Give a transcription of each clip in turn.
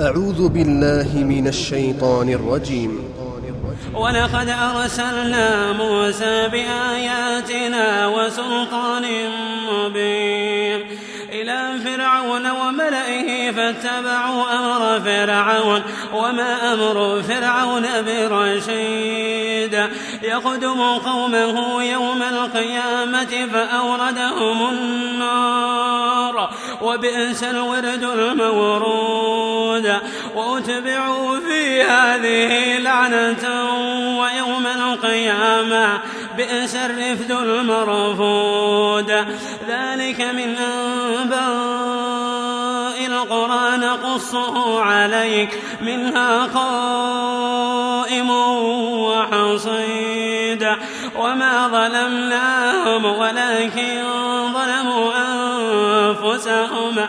أعوذ بالله من الشيطان الرجيم. ولقد أرسلنا موسى بآياتنا وسلطان مبين إلى فرعون وملئه فاتبعوا أمر فرعون وما أمر فرعون برشيد. يقدم قومه يوم القيامة فأوردهم النار. وبئس الورد المورود. وأتبعوا في هذه لعنة ويوم القيامة بئس الرفد المرفود. ذلك من أنباء القرى نقصه عليك منها قائم وحصيد. وما ظلمناهم ولكن ظلموا أنفسهم.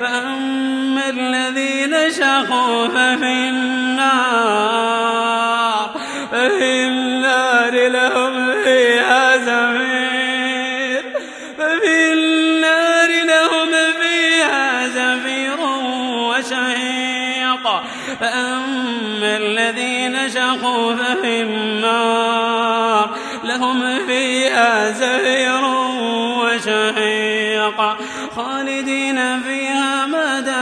فأما الذين شقوا ففي النار ففي النار لهم فيها زفير ففي النار لهم فيها زفير وشهيق. فأما الذين شقوا ففي النار لهم فيها زفير وشهيق. خالدين فيها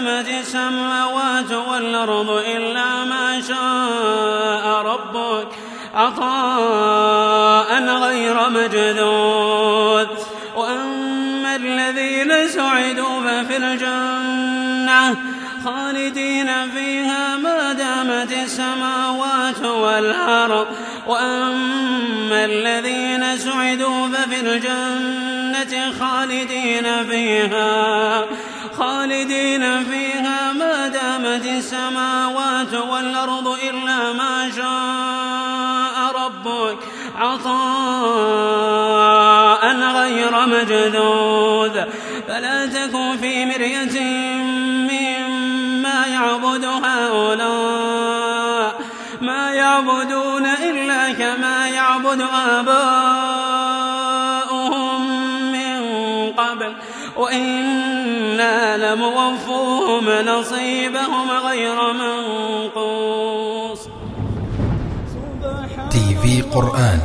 ما دامت السماوات والأرض إلا ما شاء ربك. عطاء غير مجدود وأما الذين سعدوا ففي الجنة خالدين فيها ما دامت السماوات والأرض. وأما الذين سعدوا ففي الجنة خالدين فيها خالدين فيها ما دامت السماوات والأرض إلا ما شاء ربك. عطاء غير مجدود فلا تكن في مرية مما يعبد هؤلاء. ما يعبدون إلا كما يعبد آباؤهم من قبل. وإنا لموفوهم نصيبهم غير منقوص. تي في قرآن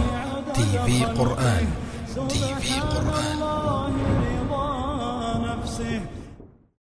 تي في قرآن تي في قرآن.